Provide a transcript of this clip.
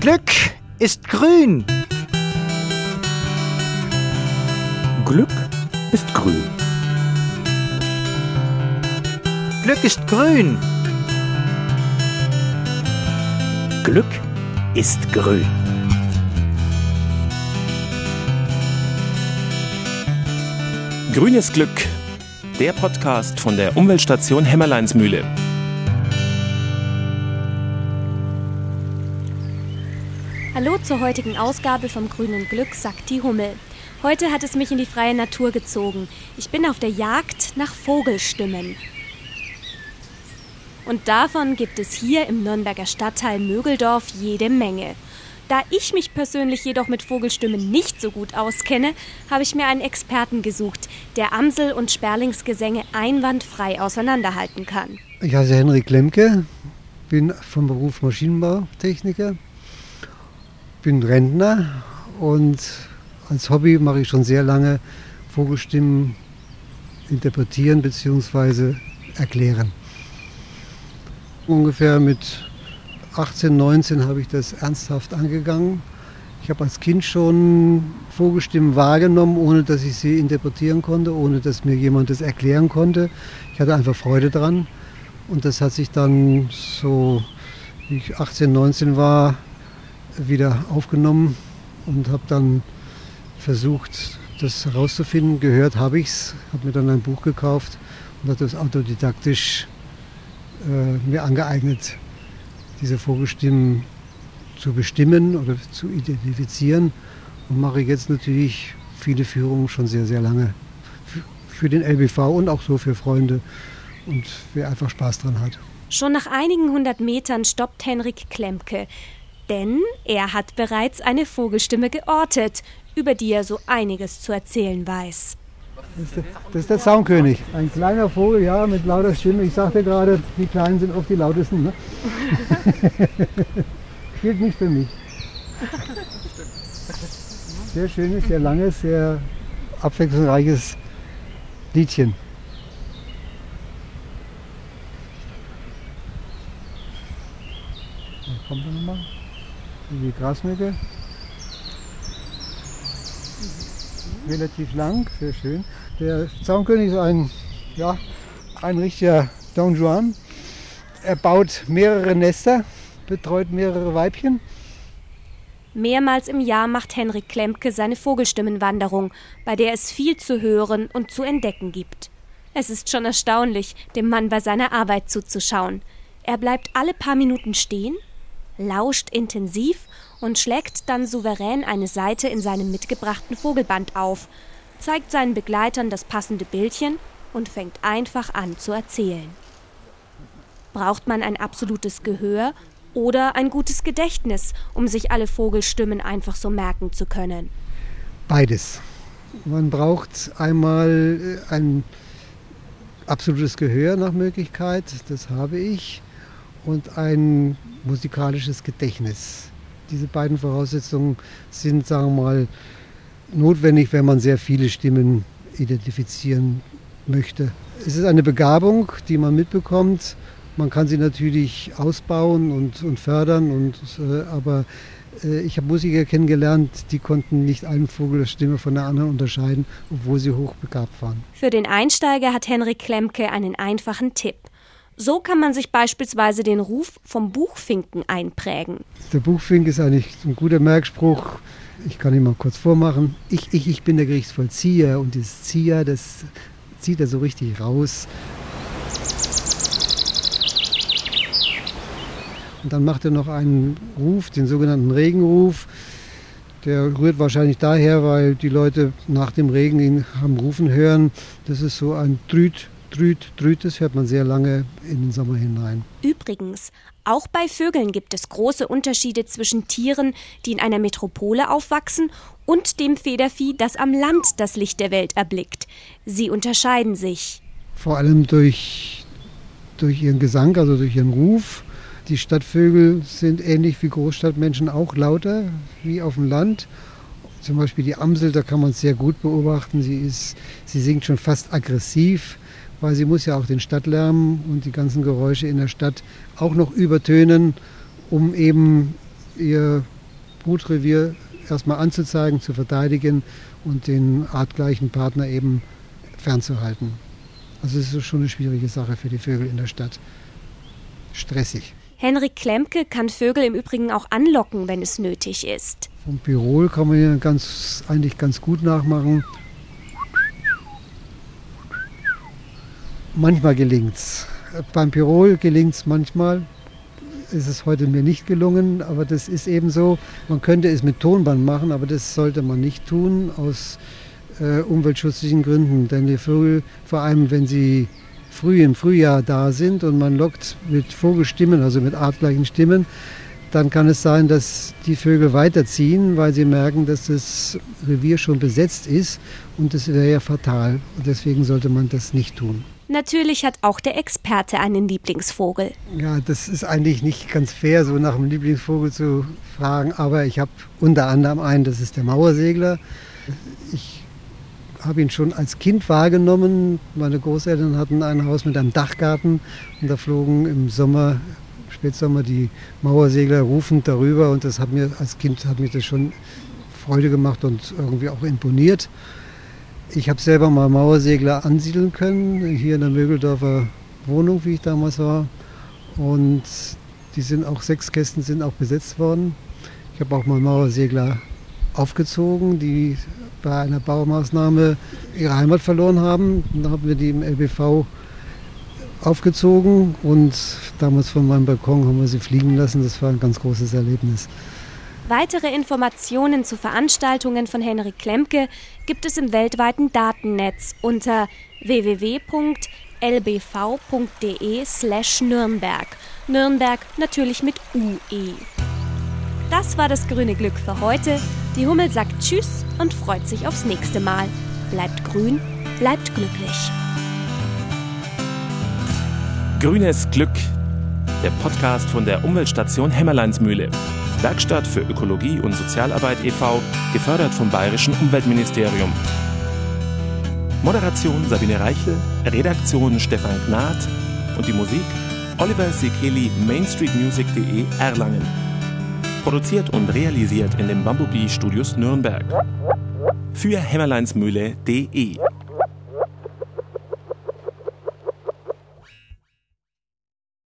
Glück ist grün. Glück ist grün. Glück ist grün. Glück ist grün. Grünes Glück, der Podcast von der Umweltstation Hämmerleinsmühle. Hallo zur heutigen Ausgabe vom Grünen Glück, sagt die Hummel. Heute hat es mich in die freie Natur gezogen. Ich bin auf der Jagd nach Vogelstimmen. Und davon gibt es hier im Nürnberger Stadtteil Mögeldorf jede Menge. Da ich mich persönlich jedoch mit Vogelstimmen nicht so gut auskenne, habe ich mir einen Experten gesucht, der Amsel- und Sperlingsgesänge einwandfrei auseinanderhalten kann. Ich heiße Henrik Lemke, bin vom Beruf Maschinenbautechniker, bin Rentner und als Hobby mache ich schon sehr lange Vogelstimmen interpretieren bzw. erklären. Ungefähr mit 18, 19 habe ich das ernsthaft angegangen. Ich habe als Kind schon Vogelstimmen wahrgenommen, ohne dass ich sie interpretieren konnte, ohne dass mir jemand das erklären konnte. Ich hatte einfach Freude dran. Und das hat sich dann so, wie ich 18, 19 war, wieder aufgenommen und habe dann versucht, das herauszufinden. Gehört habe ich es, habe mir dann ein Buch gekauft und habe das autodidaktisch äh, mir angeeignet, diese Vogelstimmen zu bestimmen oder zu identifizieren und mache jetzt natürlich viele Führungen schon sehr, sehr lange für den LBV und auch so für Freunde und wer einfach Spaß dran hat. Schon nach einigen hundert Metern stoppt Henrik Klemke, denn er hat bereits eine Vogelstimme geortet, über die er so einiges zu erzählen weiß. Das ist, der, Zaunkönig. Ein kleiner Vogel, ja, mit lauter Stimme. Ich sagte gerade, die Kleinen sind oft die lautesten. Ne? Gilt nicht für mich. Sehr schönes, sehr langes, sehr abwechslungsreiches Liedchen. Kommt er nochmal. Die Grasmücke. Relativ lang, sehr schön. Der Zaunkönig ist ein, ja, ein richtiger Don Juan. Er baut mehrere Nester, betreut mehrere Weibchen. Mehrmals im Jahr macht Henrik Klemke seine Vogelstimmenwanderung, bei der es viel zu hören und zu entdecken gibt. Es ist schon erstaunlich, dem Mann bei seiner Arbeit zuzuschauen. Er bleibt alle paar Minuten stehen, lauscht intensiv und schlägt dann souverän eine Seite in seinem mitgebrachten Vogelband auf, zeigt seinen Begleitern das passende Bildchen und fängt einfach an zu erzählen. Braucht man ein absolutes Gehör oder ein gutes Gedächtnis, um sich alle Vogelstimmen einfach so merken zu können? Beides. Man braucht einmal äh, ein absolutes Gehör nach Möglichkeit, das habe ich, und ein musikalisches Gedächtnis. Diese beiden Voraussetzungen sind, sagen wir mal, notwendig, wenn man sehr viele Stimmen identifizieren möchte. Es ist eine Begabung, die man mitbekommt. Man kann sie natürlich ausbauen und, und fördern, und, äh, aber äh, ich habe Musiker kennengelernt, die konnten nicht einen Vogel Stimme von der anderen unterscheiden, obwohl sie hochbegabt waren. Für den Einsteiger hat Henrik Klemke einen einfachen Tipp. So kann man sich beispielsweise den Ruf vom Buchfinken einprägen. Der Buchfink ist eigentlich ein guter Merkspruch. Ich kann ihn mal kurz vormachen. Ich, ich, ich bin der Gerichtsvollzieher und das Zieher, das zieht er so richtig raus. Und dann macht er noch einen Ruf, den sogenannten Regenruf. Der rührt wahrscheinlich daher, weil die Leute nach dem Regen ihn haben rufen hören. Das ist so ein Drüt, Drüt, Drüt. Das hört man sehr lange in den Sommer hinein. Übrigens, auch bei Vögeln gibt es große Unterschiede zwischen Tieren, die in einer Metropole aufwachsen, und dem Federvieh, das am Land das Licht der Welt erblickt. Sie unterscheiden sich. Vor allem durch, durch ihren Gesang, also durch ihren Ruf. Die Stadtvögel sind ähnlich wie Großstadtmenschen auch lauter wie auf dem Land. Zum Beispiel die Amsel, da kann man es sehr gut beobachten. Sie, ist, sie singt schon fast aggressiv, weil sie muss ja auch den Stadtlärm und die ganzen Geräusche in der Stadt auch noch übertönen, um eben ihr Brutrevier erstmal anzuzeigen, zu verteidigen und den artgleichen Partner eben fernzuhalten. Also es ist schon eine schwierige Sache für die Vögel in der Stadt. Stressig. Henrik Klemke kann Vögel im Übrigen auch anlocken, wenn es nötig ist. Vom Pirol kann man ja ganz, eigentlich ganz gut nachmachen. Manchmal gelingt es. Beim Pirol gelingt es manchmal. Ist es heute mir nicht gelungen, aber das ist eben so. Man könnte es mit Tonband machen, aber das sollte man nicht tun aus äh, umweltschutzlichen Gründen. Denn die Vögel, vor allem wenn sie früh im Frühjahr da sind und man lockt mit Vogelstimmen, also mit artgleichen Stimmen, dann kann es sein, dass die Vögel weiterziehen, weil sie merken, dass das Revier schon besetzt ist und das wäre ja fatal. Und deswegen sollte man das nicht tun. Natürlich hat auch der Experte einen Lieblingsvogel. Ja, das ist eigentlich nicht ganz fair, so nach dem Lieblingsvogel zu fragen, aber ich habe unter anderem einen, das ist der Mauersegler. Ich habe ihn schon als Kind wahrgenommen. Meine Großeltern hatten ein Haus mit einem Dachgarten und da flogen im Sommer, Spätsommer, die Mauersegler rufend darüber und das hat mir als Kind hat mir das schon Freude gemacht und irgendwie auch imponiert. Ich habe selber mal Mauersegler ansiedeln können, hier in der Mögeldorfer Wohnung, wie ich damals war. Und die sind auch, sechs Kästen sind auch besetzt worden. Ich habe auch mal Mauersegler aufgezogen, die bei einer Baumaßnahme ihre Heimat verloren haben. Dann haben wir die im LBV aufgezogen und damals von meinem Balkon haben wir sie fliegen lassen. Das war ein ganz großes Erlebnis. Weitere Informationen zu Veranstaltungen von Henrik Klemke gibt es im weltweiten Datennetz unter www.lbv.de/slash Nürnberg. Nürnberg natürlich mit UE. Das war das grüne Glück für heute. Die Hummel sagt Tschüss und freut sich aufs nächste Mal. Bleibt grün, bleibt glücklich. Grünes Glück, der Podcast von der Umweltstation Hämmerleinsmühle. Werkstatt für Ökologie und Sozialarbeit e.V., gefördert vom Bayerischen Umweltministerium. Moderation Sabine Reichel, Redaktion Stefan Gnad und die Musik Oliver Sekeli, mainstreetmusic.de Erlangen. Produziert und realisiert in den Bumblebee Studios Nürnberg. Für hämmerleinsmühle.de